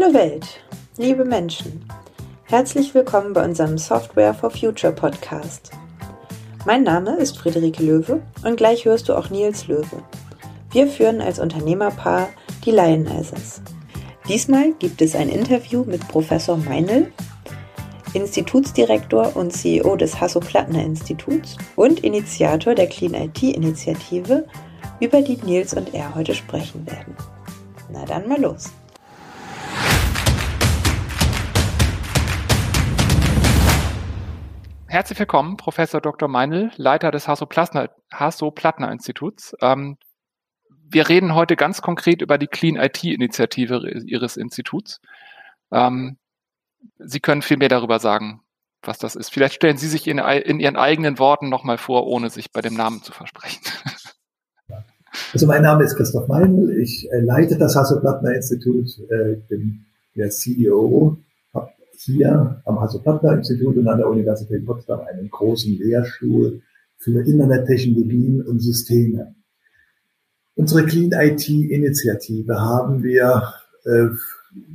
Hallo Welt, liebe Menschen. Herzlich willkommen bei unserem Software for Future Podcast. Mein Name ist Friederike Löwe und gleich hörst du auch Nils Löwe. Wir führen als Unternehmerpaar die Lionizers. Diesmal gibt es ein Interview mit Professor Meinl, Institutsdirektor und CEO des Hasso-Plattner-Instituts und Initiator der Clean IT-Initiative, über die Nils und er heute sprechen werden. Na dann mal los. Herzlich willkommen, Professor Dr. Meinl, Leiter des Hasso-Plattner-Instituts. Ähm, wir reden heute ganz konkret über die Clean IT-Initiative Ihres Instituts. Ähm, Sie können viel mehr darüber sagen, was das ist. Vielleicht stellen Sie sich in, in Ihren eigenen Worten nochmal vor, ohne sich bei dem Namen zu versprechen. Also mein Name ist Christoph Meinl, ich äh, leite das Hasso-Plattner-Institut, äh, bin der CEO hier am Hasso-Plattner-Institut und an der Universität Potsdam einen großen Lehrstuhl für Internettechnologien und Systeme. Unsere Clean IT-Initiative haben wir äh,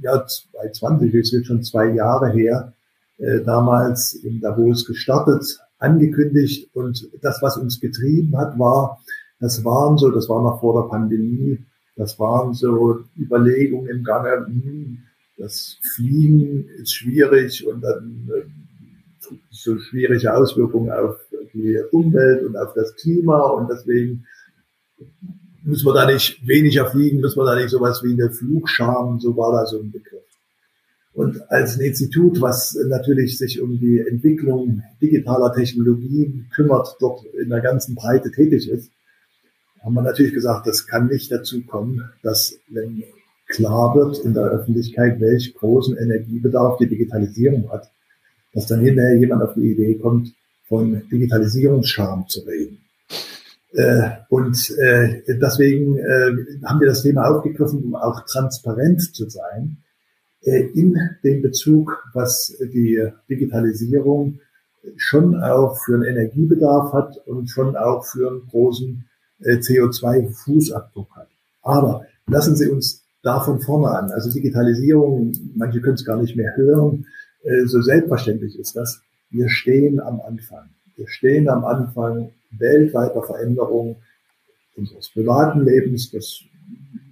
ja, 2020, es wird schon zwei Jahre her, äh, damals in Davos gestartet, angekündigt und das, was uns getrieben hat, war, das waren so, das war noch vor der Pandemie, das waren so Überlegungen im Gange, hm, das Fliegen ist schwierig und dann äh, so schwierige Auswirkungen auf die Umwelt und auf das Klima und deswegen müssen wir da nicht weniger fliegen, müssen wir da nicht sowas wie eine Flugscham, so war da so ein Begriff. Und als ein Institut, was natürlich sich um die Entwicklung digitaler Technologien kümmert, dort in der ganzen Breite tätig ist, haben wir natürlich gesagt, das kann nicht dazu kommen, dass wenn klar wird in der Öffentlichkeit, welch großen Energiebedarf die Digitalisierung hat, dass dann hinterher jemand auf die Idee kommt, von Digitalisierungsscham zu reden. Äh, und äh, deswegen äh, haben wir das Thema aufgegriffen, um auch transparent zu sein äh, in dem Bezug, was die Digitalisierung schon auch für einen Energiebedarf hat und schon auch für einen großen äh, CO2-Fußabdruck hat. Aber lassen Sie uns da von vorne an. Also Digitalisierung, manche können es gar nicht mehr hören, äh, so selbstverständlich ist das. Wir stehen am Anfang. Wir stehen am Anfang weltweiter Veränderung unseres privaten Lebens, das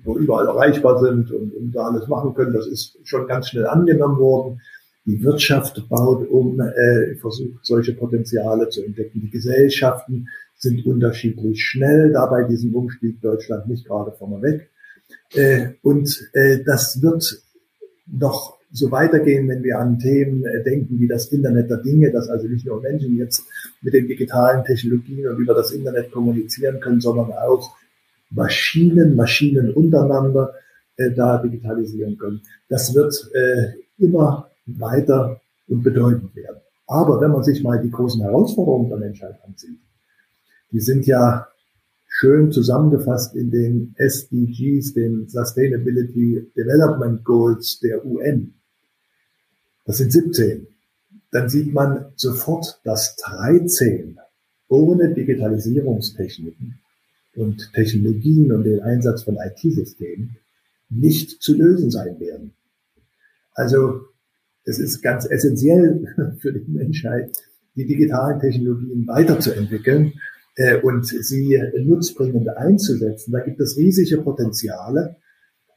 wo überall erreichbar sind und, und da alles machen können. Das ist schon ganz schnell angenommen worden. Die Wirtschaft baut um, äh, versucht solche Potenziale zu entdecken. Die Gesellschaften sind unterschiedlich schnell dabei diesen Umstieg Deutschland nicht gerade vorne weg. Äh, und äh, das wird noch so weitergehen, wenn wir an Themen äh, denken wie das Internet der Dinge, dass also nicht nur Menschen jetzt mit den digitalen Technologien und über das Internet kommunizieren können, sondern auch Maschinen, Maschinen untereinander da digitalisieren können. Das wird immer weiter und bedeutend werden. Aber wenn man sich mal die großen Herausforderungen der Menschheit ansieht, die sind ja schön zusammengefasst in den SDGs, den Sustainability Development Goals der UN. Das sind 17. Dann sieht man sofort, dass 13 ohne Digitalisierungstechniken und Technologien und den Einsatz von IT-Systemen nicht zu lösen sein werden. Also es ist ganz essentiell für die Menschheit, die digitalen Technologien weiterzuentwickeln äh, und sie nutzbringend einzusetzen. Da gibt es riesige Potenziale.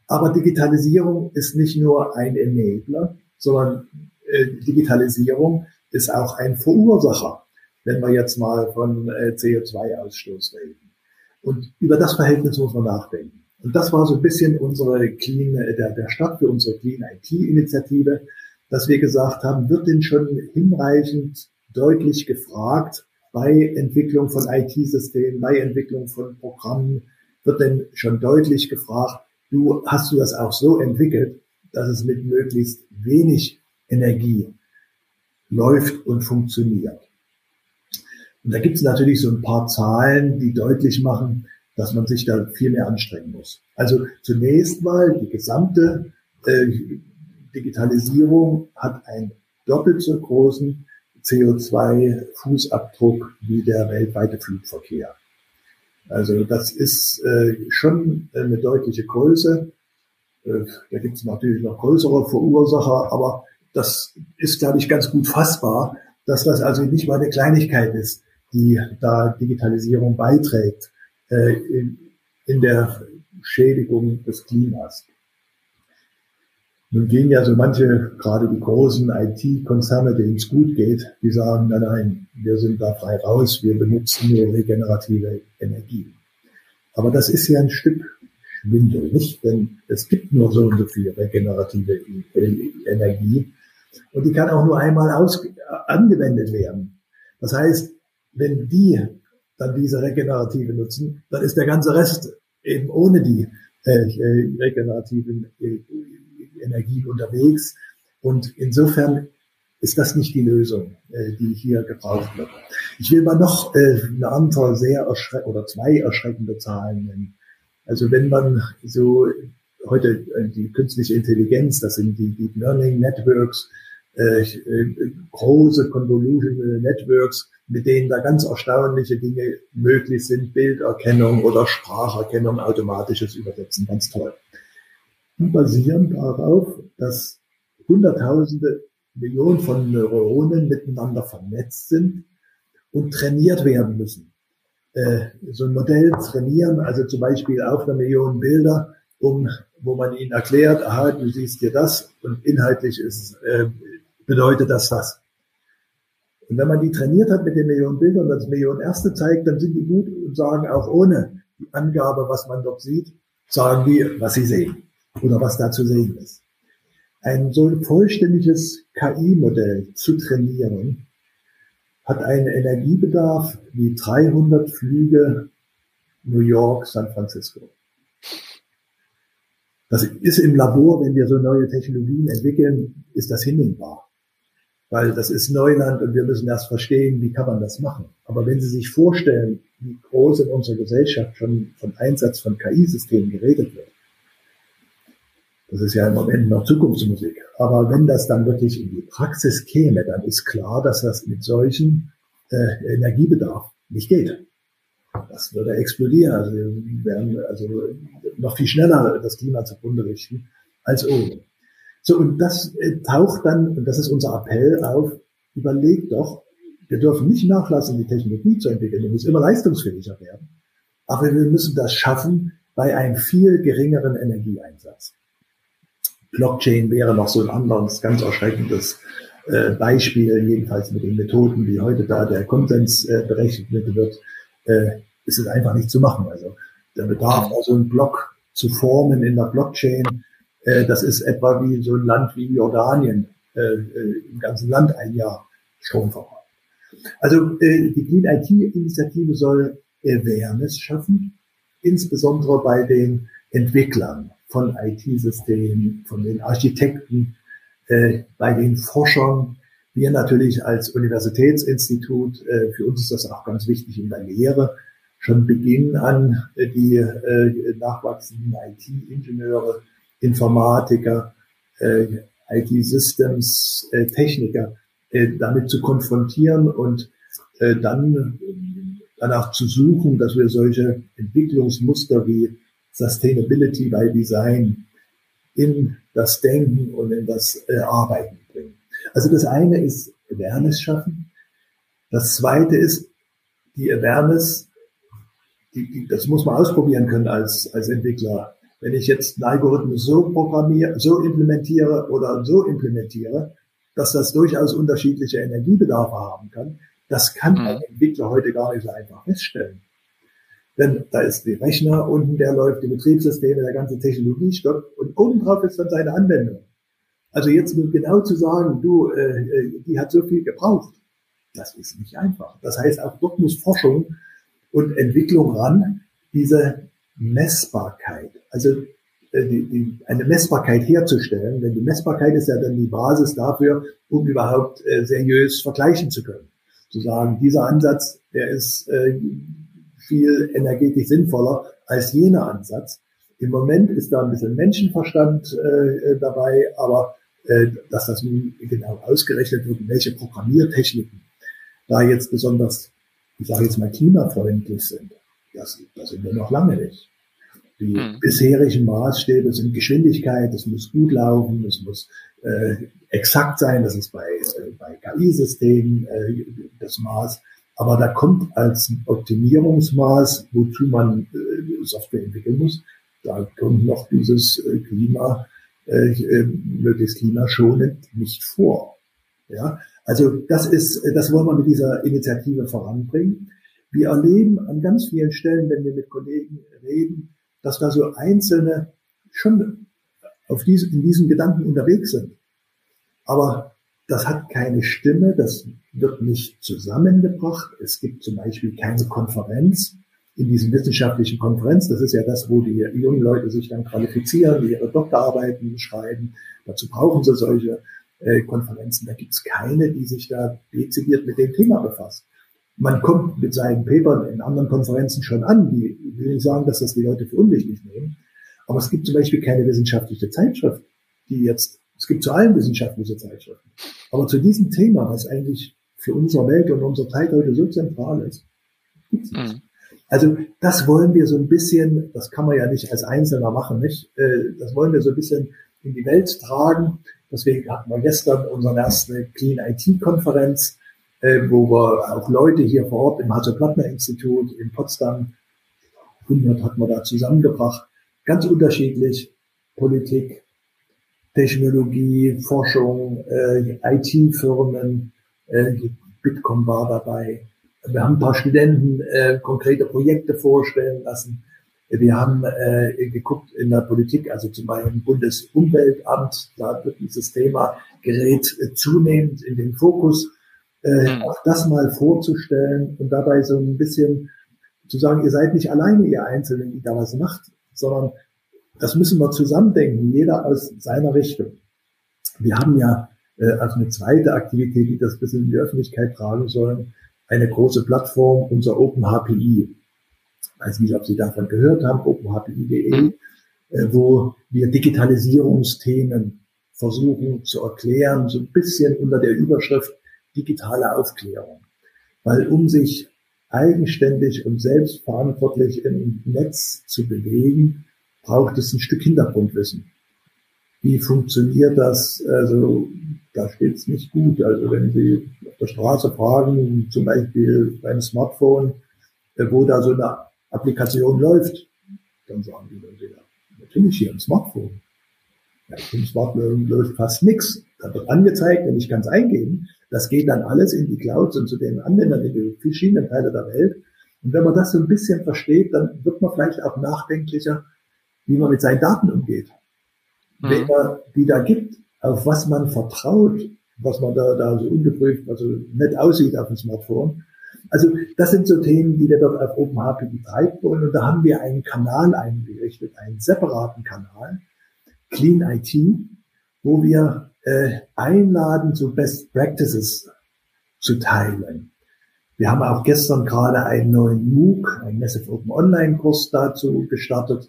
Aber Digitalisierung ist nicht nur ein Enabler, sondern äh, Digitalisierung ist auch ein Verursacher, wenn wir jetzt mal von äh, CO2-Ausstoß reden. Und über das Verhältnis muss man nachdenken. Und das war so ein bisschen unsere Clean, äh, der, der Start für unsere Clean IT-Initiative, dass wir gesagt haben, wird denn schon hinreichend deutlich gefragt, bei Entwicklung von IT-Systemen, bei Entwicklung von Programmen wird denn schon deutlich gefragt, du hast du das auch so entwickelt, dass es mit möglichst wenig Energie läuft und funktioniert. Und da gibt es natürlich so ein paar Zahlen, die deutlich machen, dass man sich da viel mehr anstrengen muss. Also zunächst mal die gesamte äh, Digitalisierung hat einen doppelt so großen CO2-Fußabdruck wie der weltweite Flugverkehr. Also das ist äh, schon eine deutliche Größe. Äh, da gibt es natürlich noch größere Verursacher, aber das ist, glaube ich, ganz gut fassbar, dass das also nicht mal eine Kleinigkeit ist, die da Digitalisierung beiträgt äh, in, in der Schädigung des Klimas. Nun gehen ja so manche, gerade die großen IT-Konzerne, denen es gut geht, die sagen, nein, nein, wir sind da frei raus, wir benutzen nur regenerative Energie. Aber das ist ja ein Stück Schwindel, nicht? Denn es gibt nur so und so viel regenerative Energie und die kann auch nur einmal angewendet werden. Das heißt, wenn die dann diese regenerative nutzen, dann ist der ganze Rest eben ohne die äh, regenerativen äh, Energien unterwegs. Und insofern ist das nicht die Lösung, äh, die hier gebraucht wird. Ich will mal noch äh, eine andere sehr erschreckende oder zwei erschreckende Zahlen nennen. Also wenn man so heute äh, die künstliche Intelligenz, das sind die Deep Learning Networks, große Convolutional Networks, mit denen da ganz erstaunliche Dinge möglich sind, Bilderkennung oder Spracherkennung, automatisches Übersetzen, ganz toll. Die basieren darauf, dass Hunderttausende, Millionen von Neuronen miteinander vernetzt sind und trainiert werden müssen. Äh, so ein Modell trainieren, also zum Beispiel auf eine Million Bilder, um, wo man ihnen erklärt, aha, du siehst dir das und inhaltlich ist, äh, bedeutet das das. Und wenn man die trainiert hat mit den Millionen Bildern und das Millionen Erste zeigt, dann sind die gut und sagen auch ohne die Angabe, was man dort sieht, sagen die, was sie sehen oder was da zu sehen ist. Ein so vollständiges KI-Modell zu trainieren, hat einen Energiebedarf wie 300 Flüge New York, San Francisco. Das ist im Labor, wenn wir so neue Technologien entwickeln, ist das hinnehmbar. Weil das ist Neuland und wir müssen erst verstehen, wie kann man das machen. Aber wenn Sie sich vorstellen, wie groß in unserer Gesellschaft schon von Einsatz von KI-Systemen geredet wird, das ist ja im Moment noch Zukunftsmusik. Aber wenn das dann wirklich in die Praxis käme, dann ist klar, dass das mit solchen äh, Energiebedarf nicht geht. Das würde explodieren. Also wir werden also noch viel schneller das Klima zugrunde richten als ohne. So, und das äh, taucht dann, und das ist unser Appell auf, überlegt doch, wir dürfen nicht nachlassen, die Technologie zu entwickeln, die muss immer leistungsfähiger werden. Aber wir müssen das schaffen bei einem viel geringeren Energieeinsatz. Blockchain wäre noch so ein anderes ganz erschreckendes äh, Beispiel, jedenfalls mit den Methoden, wie heute da der Konsens äh, berechnet wird, äh, ist es einfach nicht zu machen. Also der Bedarf, also einen Block zu formen in der Blockchain, äh, das ist etwa wie so ein Land wie Jordanien äh, äh, im ganzen Land ein Jahr Strom verbraucht. Also äh, die Clean IT-Initiative soll Awareness schaffen, insbesondere bei den Entwicklern von IT-Systemen, von den Architekten, äh, bei den Forschern. Wir natürlich als Universitätsinstitut, äh, für uns ist das auch ganz wichtig in der Lehre, schon Beginn an äh, die äh, nachwachsenden IT-Ingenieure, Informatiker, äh, IT-Systems, äh, Techniker äh, damit zu konfrontieren und äh, dann danach zu suchen, dass wir solche Entwicklungsmuster wie Sustainability by Design in das Denken und in das äh, Arbeiten bringen. Also das eine ist Awareness schaffen. Das zweite ist die Awareness, die, die, das muss man ausprobieren können als, als Entwickler. Wenn ich jetzt einen Algorithmus so programmiere, so implementiere oder so implementiere, dass das durchaus unterschiedliche Energiebedarfe haben kann, das kann ein mhm. Entwickler heute gar nicht so einfach feststellen. Denn da ist der Rechner unten, der läuft, die Betriebssysteme, der ganze Technologiestock und obendrauf ist dann seine Anwendung. Also jetzt nur genau zu sagen, du, äh, äh, die hat so viel gebraucht, das ist nicht einfach. Das heißt, auch dort muss Forschung und Entwicklung ran, diese Messbarkeit, also äh, die, die, eine Messbarkeit herzustellen, denn die Messbarkeit ist ja dann die Basis dafür, um überhaupt äh, seriös vergleichen zu können. Zu sagen, dieser Ansatz, der ist äh, viel energetisch sinnvoller als jener Ansatz. Im Moment ist da ein bisschen Menschenverstand äh, dabei, aber äh, dass das nun genau ausgerechnet wird, welche Programmiertechniken da jetzt besonders, ich sage jetzt mal, klimafreundlich sind, das, das sind wir noch lange nicht. Die mhm. bisherigen Maßstäbe sind Geschwindigkeit, es muss gut laufen, es muss äh, exakt sein, das ist bei, äh, bei KI-Systemen äh, das Maß. Aber da kommt als Optimierungsmaß, wozu man äh, Software entwickeln muss, da kommt noch dieses äh, Klima, äh, äh, möglichst klimaschonend nicht vor. Ja, also das ist, das wollen wir mit dieser Initiative voranbringen. Wir erleben an ganz vielen Stellen, wenn wir mit Kollegen reden, dass da so Einzelne schon auf diese, in diesen Gedanken unterwegs sind. Aber das hat keine Stimme, das wird nicht zusammengebracht. Es gibt zum Beispiel keine Konferenz in diesen wissenschaftlichen Konferenz. Das ist ja das, wo die jungen Leute sich dann qualifizieren, ihre Doktorarbeiten schreiben. Dazu brauchen sie solche äh, Konferenzen. Da gibt es keine, die sich da dezidiert mit dem Thema befasst. Man kommt mit seinen Papern in anderen Konferenzen schon an. Die will nicht sagen, dass das die Leute für unwichtig nehmen. Aber es gibt zum Beispiel keine wissenschaftliche Zeitschrift, die jetzt, es gibt zu allen wissenschaftliche Zeitschriften. Aber zu diesem Thema, was eigentlich für unsere Welt und unsere Zeit heute so zentral ist, gibt's nicht. Mhm. Also das wollen wir so ein bisschen, das kann man ja nicht als Einzelner machen, nicht? Äh, das wollen wir so ein bisschen in die Welt tragen. Deswegen hatten wir gestern unsere erste Clean IT Konferenz, äh, wo wir auch Leute hier vor Ort im Hasso-Plattner-Institut in Potsdam, 100 hatten wir da zusammengebracht, ganz unterschiedlich, Politik, Technologie, Forschung, äh, IT-Firmen, äh, Bitkom war dabei. Wir haben ein paar Studenten äh, konkrete Projekte vorstellen lassen. Wir haben äh, geguckt in der Politik, also zum Beispiel im Bundesumweltamt, da wird dieses Thema gerät äh, zunehmend in den Fokus. Äh, mhm. Auch das mal vorzustellen und dabei so ein bisschen zu sagen, ihr seid nicht alleine, ihr Einzelnen, die da was macht, sondern das müssen wir zusammendenken, jeder aus seiner Richtung. Wir haben ja äh, als eine zweite Aktivität, die das ein bisschen in die Öffentlichkeit tragen sollen, eine große Plattform, unser OpenHPI. Ich weiß nicht, ob Sie davon gehört haben, openhpi.de, mhm. äh, wo wir Digitalisierungsthemen versuchen zu erklären, so ein bisschen unter der Überschrift digitale Aufklärung. Weil um sich eigenständig und selbstverantwortlich im Netz zu bewegen, braucht es ein Stück Hintergrundwissen. Wie funktioniert das? Also da steht es nicht gut. Also wenn Sie auf der Straße fragen, zum Beispiel beim Smartphone, äh, wo da so eine Applikation läuft, dann sagen die Leute, ja, natürlich hier im Smartphone. Ja, im Smartphone läuft fast nichts. Da wird angezeigt, wenn ich kann es eingeben. Das geht dann alles in die Clouds und zu den Anwendern in verschiedenen Teile der Welt. Und wenn man das so ein bisschen versteht, dann wird man vielleicht auch nachdenklicher, wie man mit seinen Daten umgeht. Mhm. Wenn man die da gibt, auf was man vertraut, was man da, da so ungeprüft, also nett aussieht auf dem Smartphone. Also das sind so Themen, die wir dort auf OpenHP betreiben wollen. Und da haben wir einen Kanal eingerichtet, einen separaten Kanal, Clean IT, wo wir äh, einladen, so Best Practices zu teilen. Wir haben auch gestern gerade einen neuen MOOC, einen Massive Open Online Kurs dazu gestartet,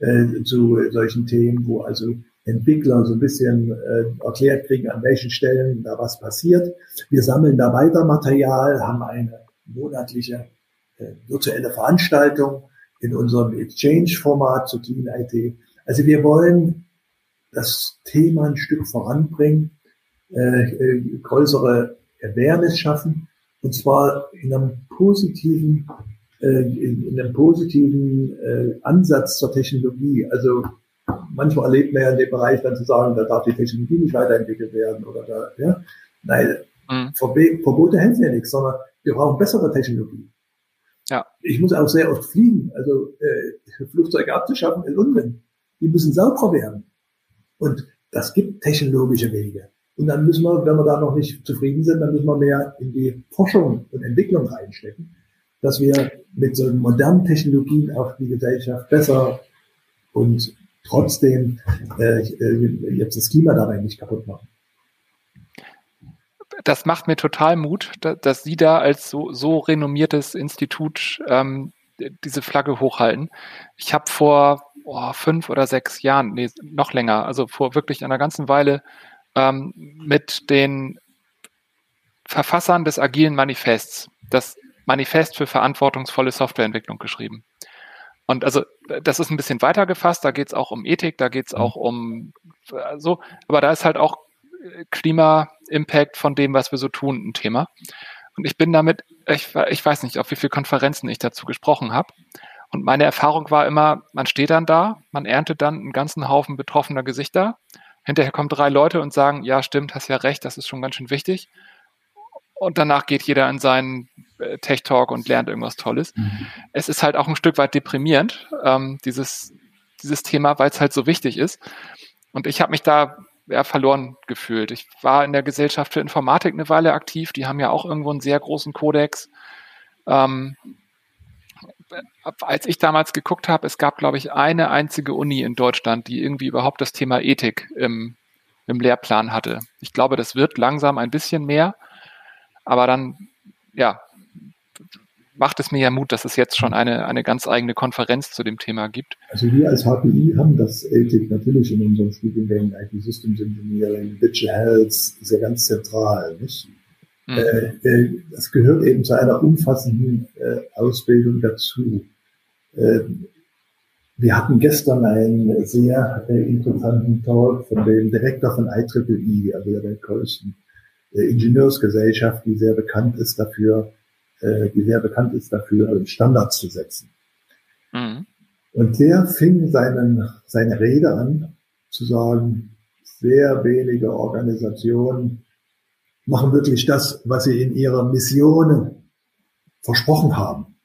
äh, zu solchen Themen, wo also Entwickler so ein bisschen äh, erklärt kriegen, an welchen Stellen da was passiert. Wir sammeln da weiter Material, haben eine monatliche äh, virtuelle Veranstaltung in unserem Exchange-Format zu Clean IT. Also wir wollen das Thema ein Stück voranbringen, äh, äh, größere Awareness schaffen, und zwar in einem positiven, äh, in, in einem positiven äh, Ansatz zur Technologie. Also manchmal erlebt man ja in dem Bereich dann zu sagen, da darf die Technologie nicht weiterentwickelt werden oder da, ja. Nein, mhm. Verbote helfen ja nichts, sondern wir brauchen bessere Technologie. Ja. Ich muss auch sehr oft fliegen. Also äh, Flugzeuge abzuschaffen ist Unsinn. Die müssen sauberer werden. Und das gibt technologische Wege. Und dann müssen wir, wenn wir da noch nicht zufrieden sind, dann müssen wir mehr in die Forschung und Entwicklung reinstecken, dass wir mit so modernen Technologien auch die Gesellschaft besser und trotzdem äh, äh, jetzt das Klima dabei nicht kaputt machen. Das macht mir total Mut, dass Sie da als so, so renommiertes Institut ähm, diese Flagge hochhalten. Ich habe vor oh, fünf oder sechs Jahren, nee, noch länger, also vor wirklich einer ganzen Weile ähm, mit den Verfassern des agilen Manifests, das Manifest für verantwortungsvolle Softwareentwicklung geschrieben. Und also das ist ein bisschen weiter gefasst, da geht es auch um Ethik, da geht es auch um äh, so, aber da ist halt auch Klima-Impact von dem, was wir so tun, ein Thema. Und ich bin damit, ich, ich weiß nicht, auf wie viele Konferenzen ich dazu gesprochen habe. Und meine Erfahrung war immer, man steht dann da, man erntet dann einen ganzen Haufen betroffener Gesichter. Hinterher kommen drei Leute und sagen, ja, stimmt, hast ja recht, das ist schon ganz schön wichtig. Und danach geht jeder in seinen äh, Tech Talk und lernt irgendwas Tolles. Mhm. Es ist halt auch ein Stück weit deprimierend, ähm, dieses, dieses Thema, weil es halt so wichtig ist. Und ich habe mich da ja, verloren gefühlt. Ich war in der Gesellschaft für Informatik eine Weile aktiv. Die haben ja auch irgendwo einen sehr großen Kodex. Ähm, als ich damals geguckt habe, es gab, glaube ich, eine einzige Uni in Deutschland, die irgendwie überhaupt das Thema Ethik im, im Lehrplan hatte. Ich glaube, das wird langsam ein bisschen mehr, aber dann, ja, macht es mir ja Mut, dass es jetzt schon eine, eine ganz eigene Konferenz zu dem Thema gibt. Also wir als HPI haben das Ethik natürlich in unserem Studiengang IT Systems Engineering, Digital Health, ist ja ganz zentral, nicht? Mhm. Äh, äh, das gehört eben zu einer umfassenden äh, Ausbildung dazu. Äh, wir hatten gestern einen sehr interessanten Talk von dem Direktor von IEEE, also der größten Ingenieursgesellschaft, die sehr bekannt ist dafür, äh, die sehr bekannt ist dafür, Standards zu setzen. Mhm. Und der fing seinen, seine Rede an zu sagen, sehr wenige Organisationen machen wirklich das, was sie in ihrer Mission versprochen haben.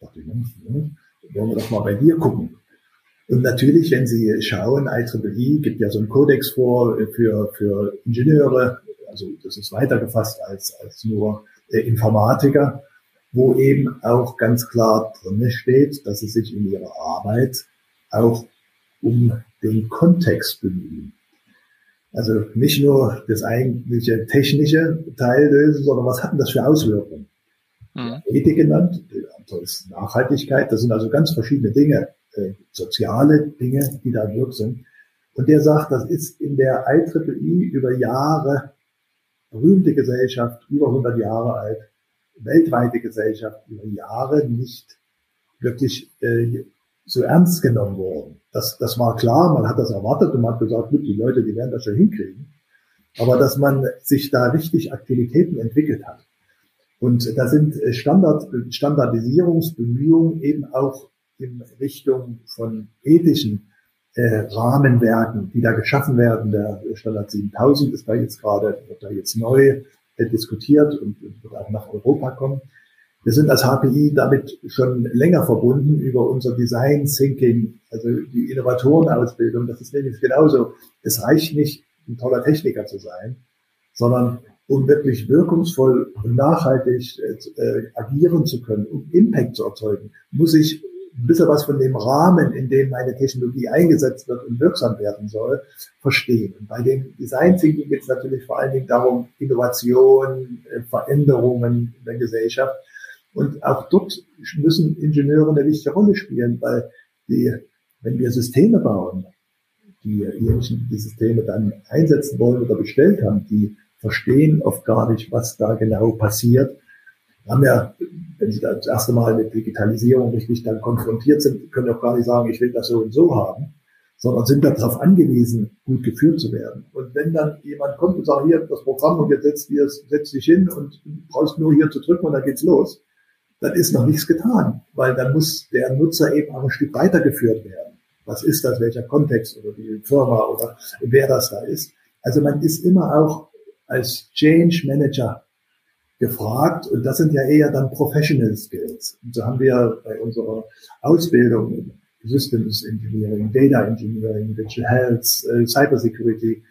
Ich, hm, wollen wir doch mal bei dir gucken. Und natürlich, wenn Sie schauen, IEEE gibt ja so einen Kodex vor für, für Ingenieure, also das ist weiter gefasst als, als nur äh, Informatiker wo eben auch ganz klar drin steht, dass sie sich in ihrer Arbeit auch um den Kontext bemühen. Also nicht nur das eigentliche technische Teil lösen, sondern was hat denn das für Auswirkungen? Mhm. Ethik genannt, ist Nachhaltigkeit, das sind also ganz verschiedene Dinge, äh, soziale Dinge, die da wirksam. Und der sagt, das ist in der IEEE über Jahre berühmte Gesellschaft, über 100 Jahre alt, weltweite Gesellschaft über Jahre nicht wirklich äh, so ernst genommen worden. Das, das war klar, man hat das erwartet und man hat gesagt, gut, die Leute, die werden das schon hinkriegen. Aber dass man sich da richtig Aktivitäten entwickelt hat. Und da sind Standard, Standardisierungsbemühungen eben auch in Richtung von ethischen äh, Rahmenwerken, die da geschaffen werden. Der Standard 7000 ist da jetzt gerade, wird da jetzt neu diskutiert und wird auch nach Europa kommen. Wir sind als HPI damit schon länger verbunden über unser Design Thinking, also die Innovatorenausbildung. Das ist nämlich genauso. Es reicht nicht, ein toller Techniker zu sein, sondern um wirklich wirkungsvoll und nachhaltig äh, agieren zu können, um Impact zu erzeugen, muss ich ein bisschen was von dem Rahmen, in dem meine Technologie eingesetzt wird und wirksam werden soll, verstehen. Und bei dem Design Thinking geht es natürlich vor allen Dingen darum, Innovation, äh, Veränderungen in der Gesellschaft. Und auch dort müssen Ingenieure eine wichtige Rolle spielen, weil die, wenn wir Systeme bauen, die Menschen die Systeme dann einsetzen wollen oder bestellt haben, die verstehen oft gar nicht, was da genau passiert haben ja, wenn Sie das erste Mal mit Digitalisierung richtig dann konfrontiert sind, können auch gar nicht sagen, ich will das so und so haben, sondern sind darauf angewiesen, gut geführt zu werden. Und wenn dann jemand kommt und sagt, hier, das Programm und jetzt setzt, dir, setz dich hin und brauchst nur hier zu drücken und dann geht's los, dann ist noch nichts getan, weil dann muss der Nutzer eben auch ein Stück weitergeführt werden. Was ist das, welcher Kontext oder die Firma oder wer das da ist. Also man ist immer auch als Change Manager gefragt. Und das sind ja eher dann Professional Skills. Und so haben wir bei unserer Ausbildung Systems Engineering, Data Engineering, Digital Health, äh, Cyber Security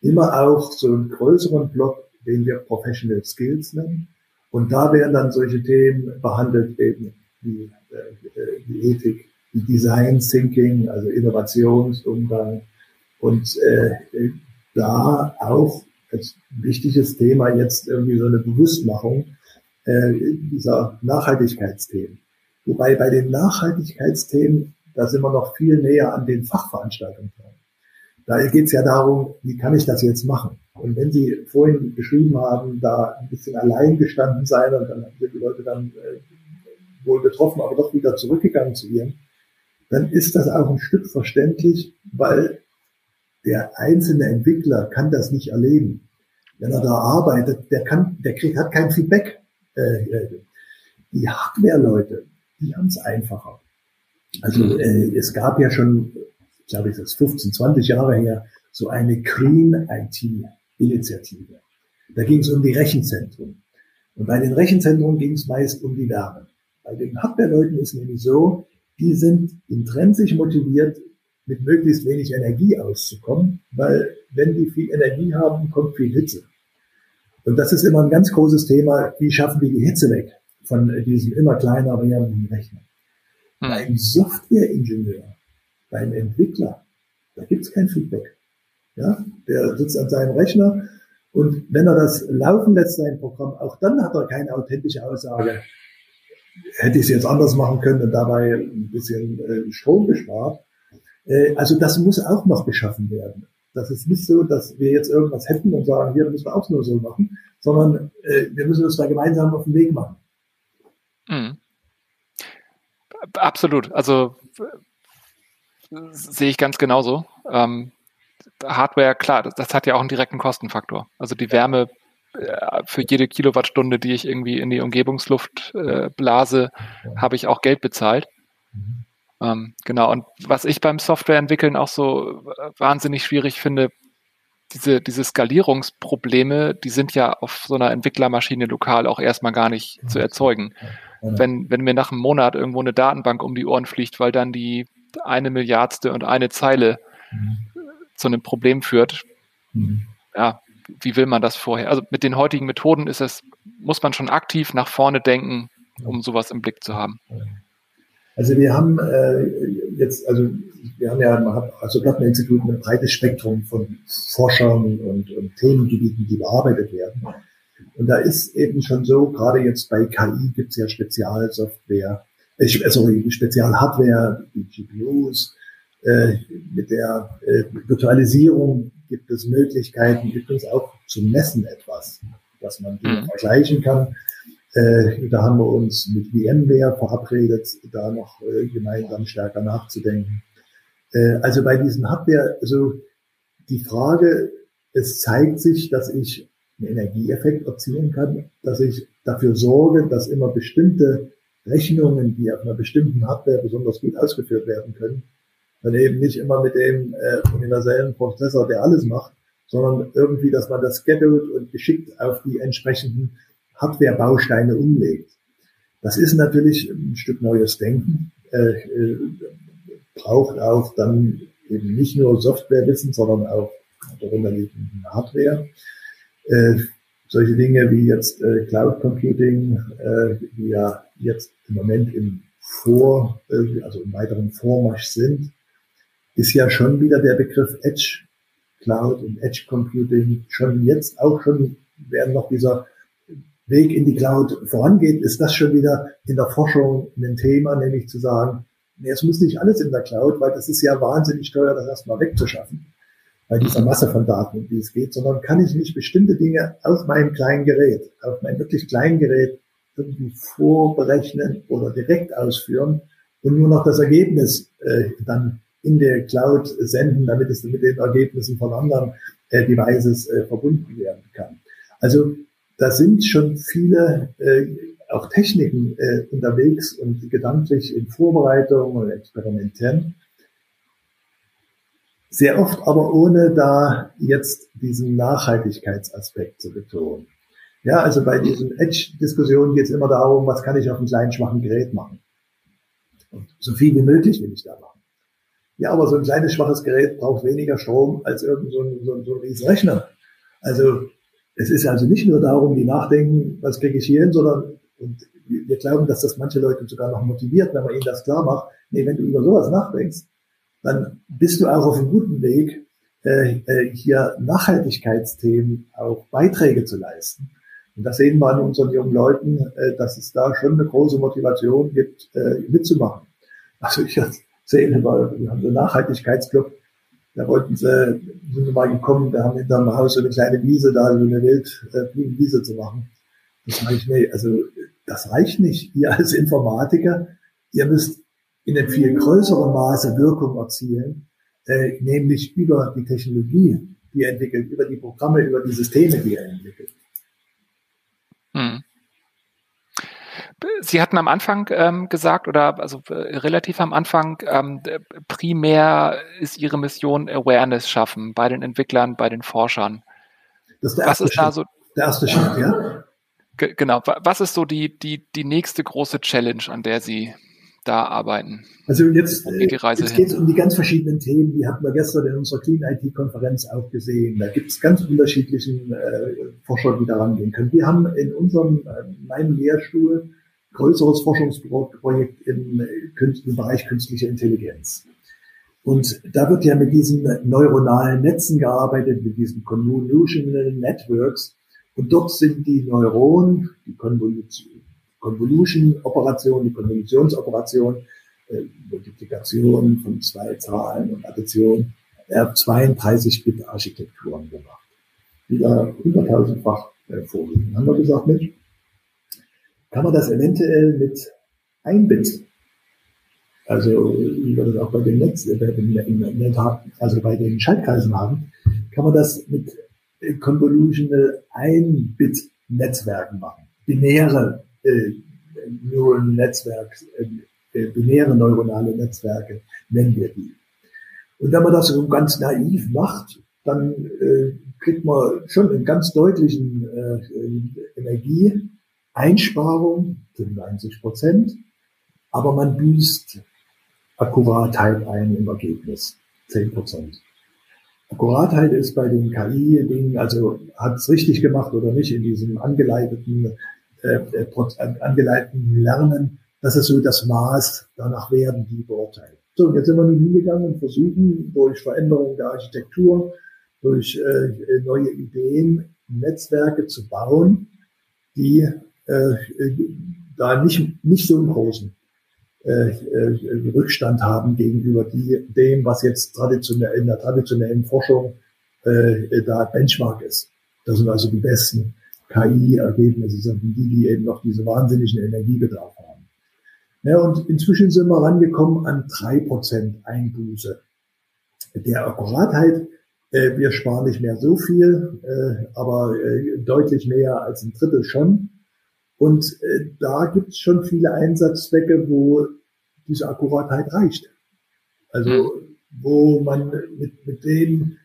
immer auch so einen größeren Block, den wir Professional Skills nennen. Und da werden dann solche Themen behandelt, eben wie äh, die Ethik, die Design Thinking, also Innovationsumgang und äh, da auch als wichtiges Thema jetzt irgendwie so eine Bewusstmachung äh, dieser Nachhaltigkeitsthemen. Wobei bei den Nachhaltigkeitsthemen, da sind wir noch viel näher an den Fachveranstaltungen dran. Da geht es ja darum, wie kann ich das jetzt machen? Und wenn Sie vorhin beschrieben haben, da ein bisschen allein gestanden sein und dann sind die Leute dann äh, wohl betroffen, aber doch wieder zurückgegangen zu ihren dann ist das auch ein Stück verständlich, weil der einzelne Entwickler kann das nicht erleben. Wenn er da arbeitet, der kann, der kriegt, hat kein Feedback. Äh, äh die Hardware-Leute, die haben es einfacher. Also mhm. äh, es gab ja schon, ich glaube, das ist 15, 20 Jahre her, so eine Clean IT-Initiative. Da ging es um die Rechenzentren. Und bei den Rechenzentren ging es meist um die Wärme. Bei den Hardware-Leuten ist nämlich so, die sind intrinsisch motiviert, mit möglichst wenig Energie auszukommen, weil wenn die viel Energie haben, kommt viel Hitze. Und das ist immer ein ganz großes Thema, wie schaffen wir die Hitze weg von diesem immer kleiner werdenden Rechner. Hm. Beim Softwareingenieur, beim Entwickler, da gibt es kein Feedback. Ja, der sitzt an seinem Rechner und wenn er das laufen lässt, sein Programm, auch dann hat er keine authentische Aussage. Hätte ich es jetzt anders machen können und dabei ein bisschen äh, Strom gespart. Äh, also das muss auch noch geschaffen werden. Das ist nicht so, dass wir jetzt irgendwas hätten und sagen, hier müssen wir auch nur so machen, sondern äh, wir müssen uns da gemeinsam auf den Weg machen. Mhm. Absolut. Also sehe ich ganz genauso. Ähm, Hardware, klar, das, das, hat ja auch einen direkten Kostenfaktor. Also die Wärme äh, für jede Kilowattstunde, die ich irgendwie in die Umgebungsluft äh, blase, habe ich auch Geld bezahlt. Mhm. Ähm, genau. Und was ich beim Softwareentwickeln auch so wahnsinnig schwierig finde, diese, diese Skalierungsprobleme, die sind ja auf so einer Entwicklermaschine lokal auch erstmal gar nicht zu erzeugen. Wenn, wenn mir nach einem Monat irgendwo eine Datenbank um die Ohren fliegt, weil dann die eine Milliardste und eine Zeile mhm. zu einem Problem führt, mhm. ja, wie will man das vorher? Also mit den heutigen Methoden ist es, muss man schon aktiv nach vorne denken, um sowas im Blick zu haben. Also wir haben äh, jetzt, also wir haben ja also Platteninstitut ein breites Spektrum von Forschern und, und Themengebieten, die bearbeitet werden. Und da ist eben schon so, gerade jetzt bei KI gibt es ja Spezialsoftware, äh, sorry, Spezialhardware, die GPUs, äh, mit der äh, Virtualisierung gibt es Möglichkeiten, übrigens auch zu messen etwas, dass man mhm. vergleichen kann. Äh, da haben wir uns mit VMware verabredet, da noch äh, gemeinsam stärker nachzudenken. Äh, also bei diesen Hardware, also die Frage, es zeigt sich, dass ich einen Energieeffekt erzielen kann, dass ich dafür sorge, dass immer bestimmte Rechnungen, die auf einer bestimmten Hardware besonders gut ausgeführt werden können, dann eben nicht immer mit dem äh, universellen Prozessor, der alles macht, sondern irgendwie, dass man das scheduled und geschickt auf die entsprechenden Hardware-Bausteine umlegt. Das ist natürlich ein Stück neues Denken, äh, äh, braucht auch dann eben nicht nur Softwarewissen, sondern auch darunterliegende Hardware. Äh, solche Dinge wie jetzt äh, Cloud Computing, äh, die ja jetzt im Moment im Vor, äh, also im weiteren Vormarsch sind, ist ja schon wieder der Begriff Edge Cloud und Edge Computing schon jetzt auch schon, während noch dieser Weg in die Cloud vorangeht, ist das schon wieder in der Forschung ein Thema, nämlich zu sagen, es muss nicht alles in der Cloud, weil das ist ja wahnsinnig teuer, das erstmal wegzuschaffen bei dieser Masse von Daten, um die es geht, sondern kann ich nicht bestimmte Dinge auf meinem kleinen Gerät, auf meinem wirklich kleinen Gerät irgendwie vorberechnen oder direkt ausführen und nur noch das Ergebnis äh, dann in der Cloud senden, damit es mit den Ergebnissen von anderen äh, Devices äh, verbunden werden kann. Also da sind schon viele äh, auch Techniken äh, unterwegs und gedanklich in Vorbereitung und Experimentieren. Sehr oft aber ohne da jetzt diesen Nachhaltigkeitsaspekt zu betonen. Ja, also bei diesen Edge-Diskussionen geht es immer darum, was kann ich auf einem kleinen, schwachen Gerät machen. Und so viel wie möglich will ich da machen. Ja, aber so ein kleines, schwaches Gerät braucht weniger Strom als irgend so ein, so ein, so ein Riesenrechner. Also es ist also nicht nur darum, die nachdenken, was kriege ich hier hin, sondern und wir glauben, dass das manche Leute sogar noch motiviert, wenn man ihnen das klar macht. Nee, wenn du über sowas nachdenkst, dann bist du auch auf einem guten Weg, äh, äh, hier Nachhaltigkeitsthemen auch Beiträge zu leisten. Und das sehen wir an unseren jungen Leuten, äh, dass es da schon eine große Motivation gibt, äh, mitzumachen. Also ich erzähle mal, wir haben so einen Nachhaltigkeitsclub, da wollten sie, sind sie mal gekommen, da haben in hinterm Haus so eine kleine Wiese, da so eine Wildwiese äh, zu machen. Das ich, nee, also das reicht nicht. Ihr als Informatiker, ihr müsst in einem viel größeren Maße Wirkung erzielen, äh, nämlich über die Technologie, die er entwickelt, über die Programme, über die Systeme, die er entwickelt. Sie hatten am Anfang ähm, gesagt, oder also äh, relativ am Anfang, ähm, primär ist Ihre Mission Awareness schaffen bei den Entwicklern, bei den Forschern. Das ist der erste, Was ist Schritt. Da so, der erste Schritt, ja. Genau. Was ist so die, die, die nächste große Challenge, an der Sie da arbeiten? Also jetzt, geht jetzt geht es um die ganz verschiedenen Themen. Die hatten wir gestern in unserer Clean IT-Konferenz auch gesehen. Da gibt es ganz unterschiedlichen äh, Forscher, die da rangehen können. Wir haben in unserem, äh, meinem Lehrstuhl größeres Forschungsprojekt im, Bereich künstliche Intelligenz. Und da wird ja mit diesen neuronalen Netzen gearbeitet, mit diesen Convolutional Networks. Und dort sind die Neuronen, die Convolution-Operation, die Konvolutionsoperation, äh, Multiplikation von zwei Zahlen und Addition, er 32-Bit-Architekturen gemacht. Wieder 100.000-fach äh, vorliegen. Haben wir gesagt, Mensch, kann man das eventuell mit ein Bit, also wie wir das auch bei den Netz, äh, also bei den Schaltkreisen haben, kann man das mit Convolutional Ein-Bit Netzwerken machen. Binäre äh, Neural Netzwerk, äh, äh, binäre neuronale Netzwerke nennen wir die. Und wenn man das so ganz naiv macht, dann äh, kriegt man schon einen ganz deutlichen äh, Energieeinsparung, 95 Prozent, aber man büßt Akkuratheit ein im Ergebnis, 10 Prozent. Akkuratheit ist bei den KI-Dingen, also hat es richtig gemacht oder nicht in diesem angeleiteten, äh, äh angeleiteten Lernen, das ist so das Maß, danach werden die beurteilt. So, jetzt sind wir nun hingegangen und versuchen durch Veränderung der Architektur, durch äh, neue Ideen, Netzwerke zu bauen, die äh, da nicht, nicht so einen großen äh, äh, Rückstand haben gegenüber die, dem, was jetzt traditionell in der traditionellen Forschung äh, da Benchmark ist. Das sind also die besten KI-Ergebnisse, sind die, die eben noch diese wahnsinnigen Energiebedarf haben. Ja, und inzwischen sind wir rangekommen an drei Prozent Einbuße der Akkuratheit. Äh, wir sparen nicht mehr so viel, äh, aber äh, deutlich mehr als ein Drittel schon. Und äh, da gibt es schon viele Einsatzzwecke, wo diese Akkuratheit reicht. Also mhm. wo man mit, mit denen,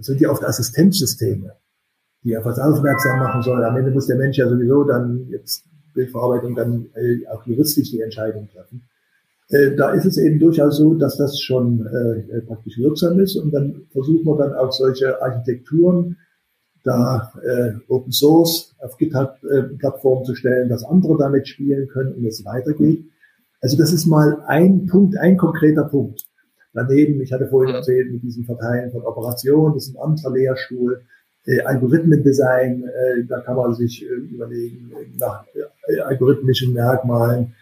sind ja oft Assistenzsysteme, die etwas aufmerksam machen sollen. Am Ende muss der Mensch ja sowieso dann jetzt Bildverarbeitung dann äh, auch juristisch die Entscheidung treffen. Äh, da ist es eben durchaus so, dass das schon äh, praktisch wirksam ist und dann versuchen wir dann auch solche Architekturen da äh, Open Source auf GitHub-Plattformen äh, zu stellen, dass andere damit spielen können und es weitergeht. Also das ist mal ein Punkt, ein konkreter Punkt. Daneben, ich hatte vorhin mhm. erzählt, mit diesem Verteilen von Operationen, das ist ein anderer Lehrstuhl. Äh, Algorithmendesign, äh, da kann man sich äh, überlegen nach äh, algorithmischen Merkmalen.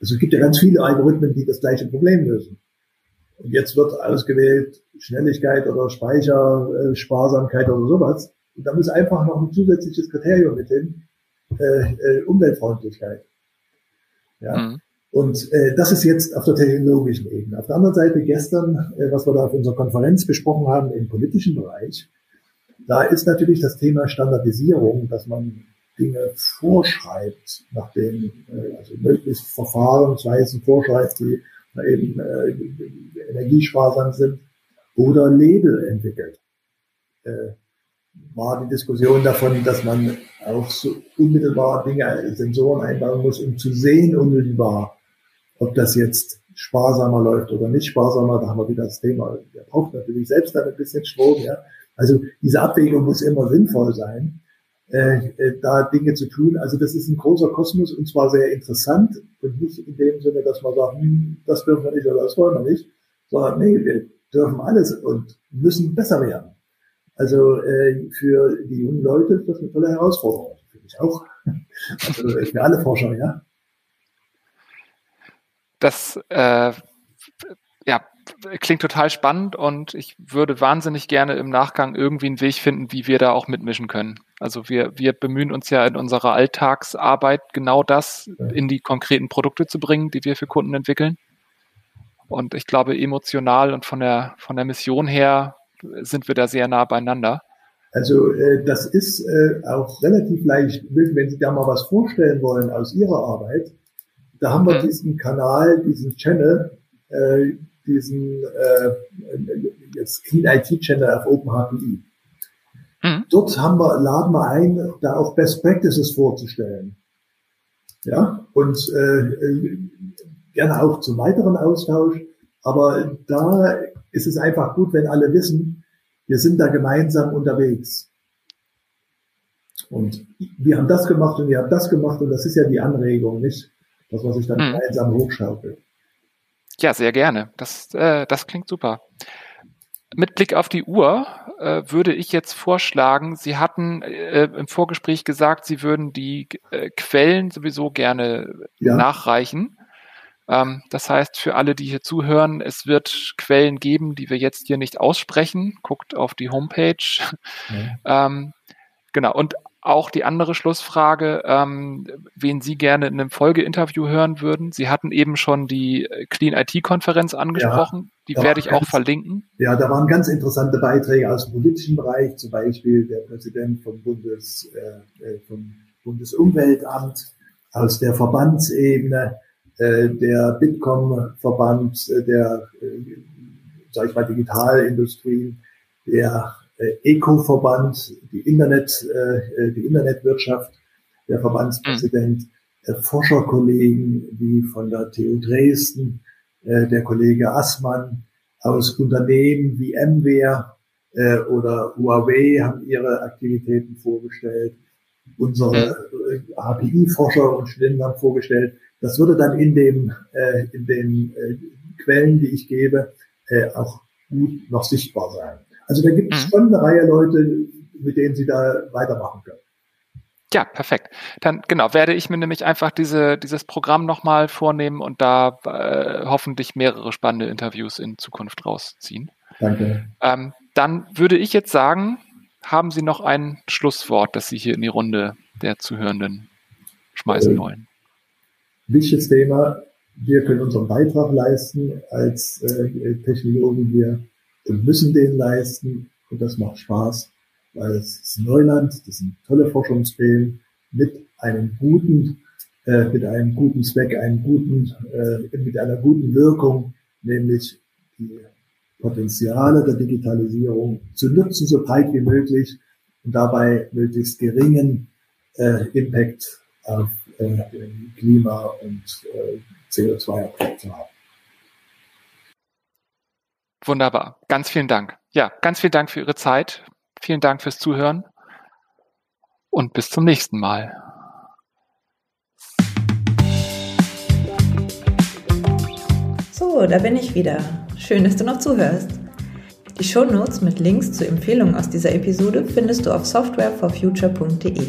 Also es gibt ja ganz viele Algorithmen, die das gleiche Problem lösen. Und jetzt wird ausgewählt Schnelligkeit oder Speichersparsamkeit äh, oder sowas. Und da muss einfach noch ein zusätzliches Kriterium mit hin, äh, äh, Umweltfreundlichkeit. Ja. Mhm. Und äh, das ist jetzt auf der technologischen Ebene. Auf der anderen Seite gestern, äh, was wir da auf unserer Konferenz besprochen haben im politischen Bereich, da ist natürlich das Thema Standardisierung, dass man Dinge vorschreibt, nachdem äh, also möglichst Verfahrensweisen vorschreibt, die eben äh, energiesparsam sind, oder Label entwickelt. Äh, war die Diskussion davon, dass man auch so unmittelbar Dinge, Sensoren einbauen muss, um zu sehen unmittelbar, ob das jetzt sparsamer läuft oder nicht sparsamer. Da haben wir wieder das Thema, der braucht natürlich selbst dann ein bisschen Strom. Ja. Also diese Abwägung muss immer sinnvoll sein, äh, äh, da Dinge zu tun. Also das ist ein großer Kosmos und zwar sehr interessant und nicht in dem Sinne, dass man sagt, hm, das dürfen wir nicht oder das wollen wir nicht, sondern nee, wir dürfen alles und müssen besser werden. Also äh, für die jungen Leute ist das eine tolle Herausforderung. Für mich auch. Also für alle Forscher, ja. Das äh, ja, klingt total spannend und ich würde wahnsinnig gerne im Nachgang irgendwie einen Weg finden, wie wir da auch mitmischen können. Also wir, wir bemühen uns ja in unserer Alltagsarbeit genau das in die konkreten Produkte zu bringen, die wir für Kunden entwickeln. Und ich glaube, emotional und von der, von der Mission her sind wir da sehr nah beieinander. Also äh, das ist äh, auch relativ leicht, wenn Sie da mal was vorstellen wollen aus Ihrer Arbeit. Da haben wir mhm. diesen Kanal, diesen Channel, äh, diesen äh, jetzt Clean IT Channel auf OpenHPI. Mhm. Dort haben wir, laden wir ein, da auch Best Practices vorzustellen. Ja, und äh, gerne auch zum weiteren Austausch. Aber da ist es einfach gut, wenn alle wissen, wir sind da gemeinsam unterwegs. Und wir haben das gemacht und wir haben das gemacht und das ist ja die Anregung, nicht? Das, was ich dann mhm. gemeinsam hochschaukelt. Ja, sehr gerne. Das, äh, das klingt super. Mit Blick auf die Uhr äh, würde ich jetzt vorschlagen, Sie hatten äh, im Vorgespräch gesagt, Sie würden die äh, Quellen sowieso gerne ja. nachreichen. Ähm, das heißt, für alle, die hier zuhören, es wird Quellen geben, die wir jetzt hier nicht aussprechen. Guckt auf die Homepage. Ja. ähm, genau. Und auch die andere Schlussfrage, ähm, wen Sie gerne in einem Folgeinterview hören würden. Sie hatten eben schon die Clean IT-Konferenz angesprochen. Ja, die werde ich ganz, auch verlinken. Ja, da waren ganz interessante Beiträge aus dem politischen Bereich, zum Beispiel der Präsident vom, Bundes, äh, äh vom Bundesumweltamt, aus der Verbandsebene, äh, der Bitkom-Verband, äh, der, äh, sag ich mal, Digitalindustrie, der äh, Eco-Verband, die Internet, äh, die Internetwirtschaft, der Verbandspräsident, mhm. Forscherkollegen wie von der TU Dresden, äh, der Kollege Assmann aus Unternehmen wie MWare äh, oder Huawei haben ihre Aktivitäten vorgestellt. Unsere mhm. HPI-Forscher und Studenten haben vorgestellt. Das würde dann in dem äh, in den äh, Quellen, die ich gebe, äh, auch gut noch sichtbar sein. Also da gibt es mhm. schon eine Reihe Leute, mit denen Sie da weitermachen können. Ja, perfekt. Dann genau, werde ich mir nämlich einfach diese, dieses Programm nochmal vornehmen und da äh, hoffentlich mehrere spannende Interviews in Zukunft rausziehen. Danke. Ähm, dann würde ich jetzt sagen, haben Sie noch ein Schlusswort, das Sie hier in die Runde der Zuhörenden schmeißen äh, wollen? Wichtiges Thema. Wir können unseren Beitrag leisten als äh, Technologen. Wir müssen den leisten. Und das macht Spaß, weil es ist Neuland, das sind tolle Forschungsquellen mit einem guten, äh, mit einem guten Zweck, einem guten, äh, mit einer guten Wirkung, nämlich die Potenziale der Digitalisierung zu nutzen, so breit wie möglich und dabei möglichst geringen äh, Impact auf äh, Klima und äh, CO2-Abdruck zu haben. Wunderbar. Ganz vielen Dank. Ja, ganz vielen Dank für Ihre Zeit. Vielen Dank fürs Zuhören und bis zum nächsten Mal. So, da bin ich wieder. Schön, dass du noch zuhörst. Die Shownotes mit Links zu Empfehlungen aus dieser Episode findest du auf softwareforfuture.de.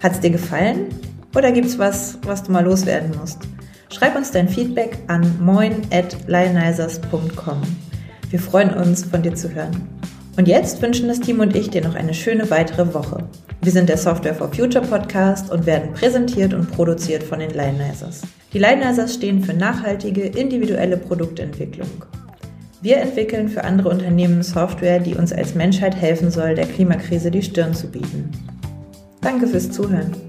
Hat es dir gefallen? Oder gibt es was, was du mal loswerden musst? Schreib uns dein Feedback an moin at lionizers.com. Wir freuen uns, von dir zu hören. Und jetzt wünschen das Team und ich dir noch eine schöne weitere Woche. Wir sind der Software for Future Podcast und werden präsentiert und produziert von den Lionizers. Die Lionizers stehen für nachhaltige, individuelle Produktentwicklung. Wir entwickeln für andere Unternehmen Software, die uns als Menschheit helfen soll, der Klimakrise die Stirn zu bieten. Danke fürs Zuhören.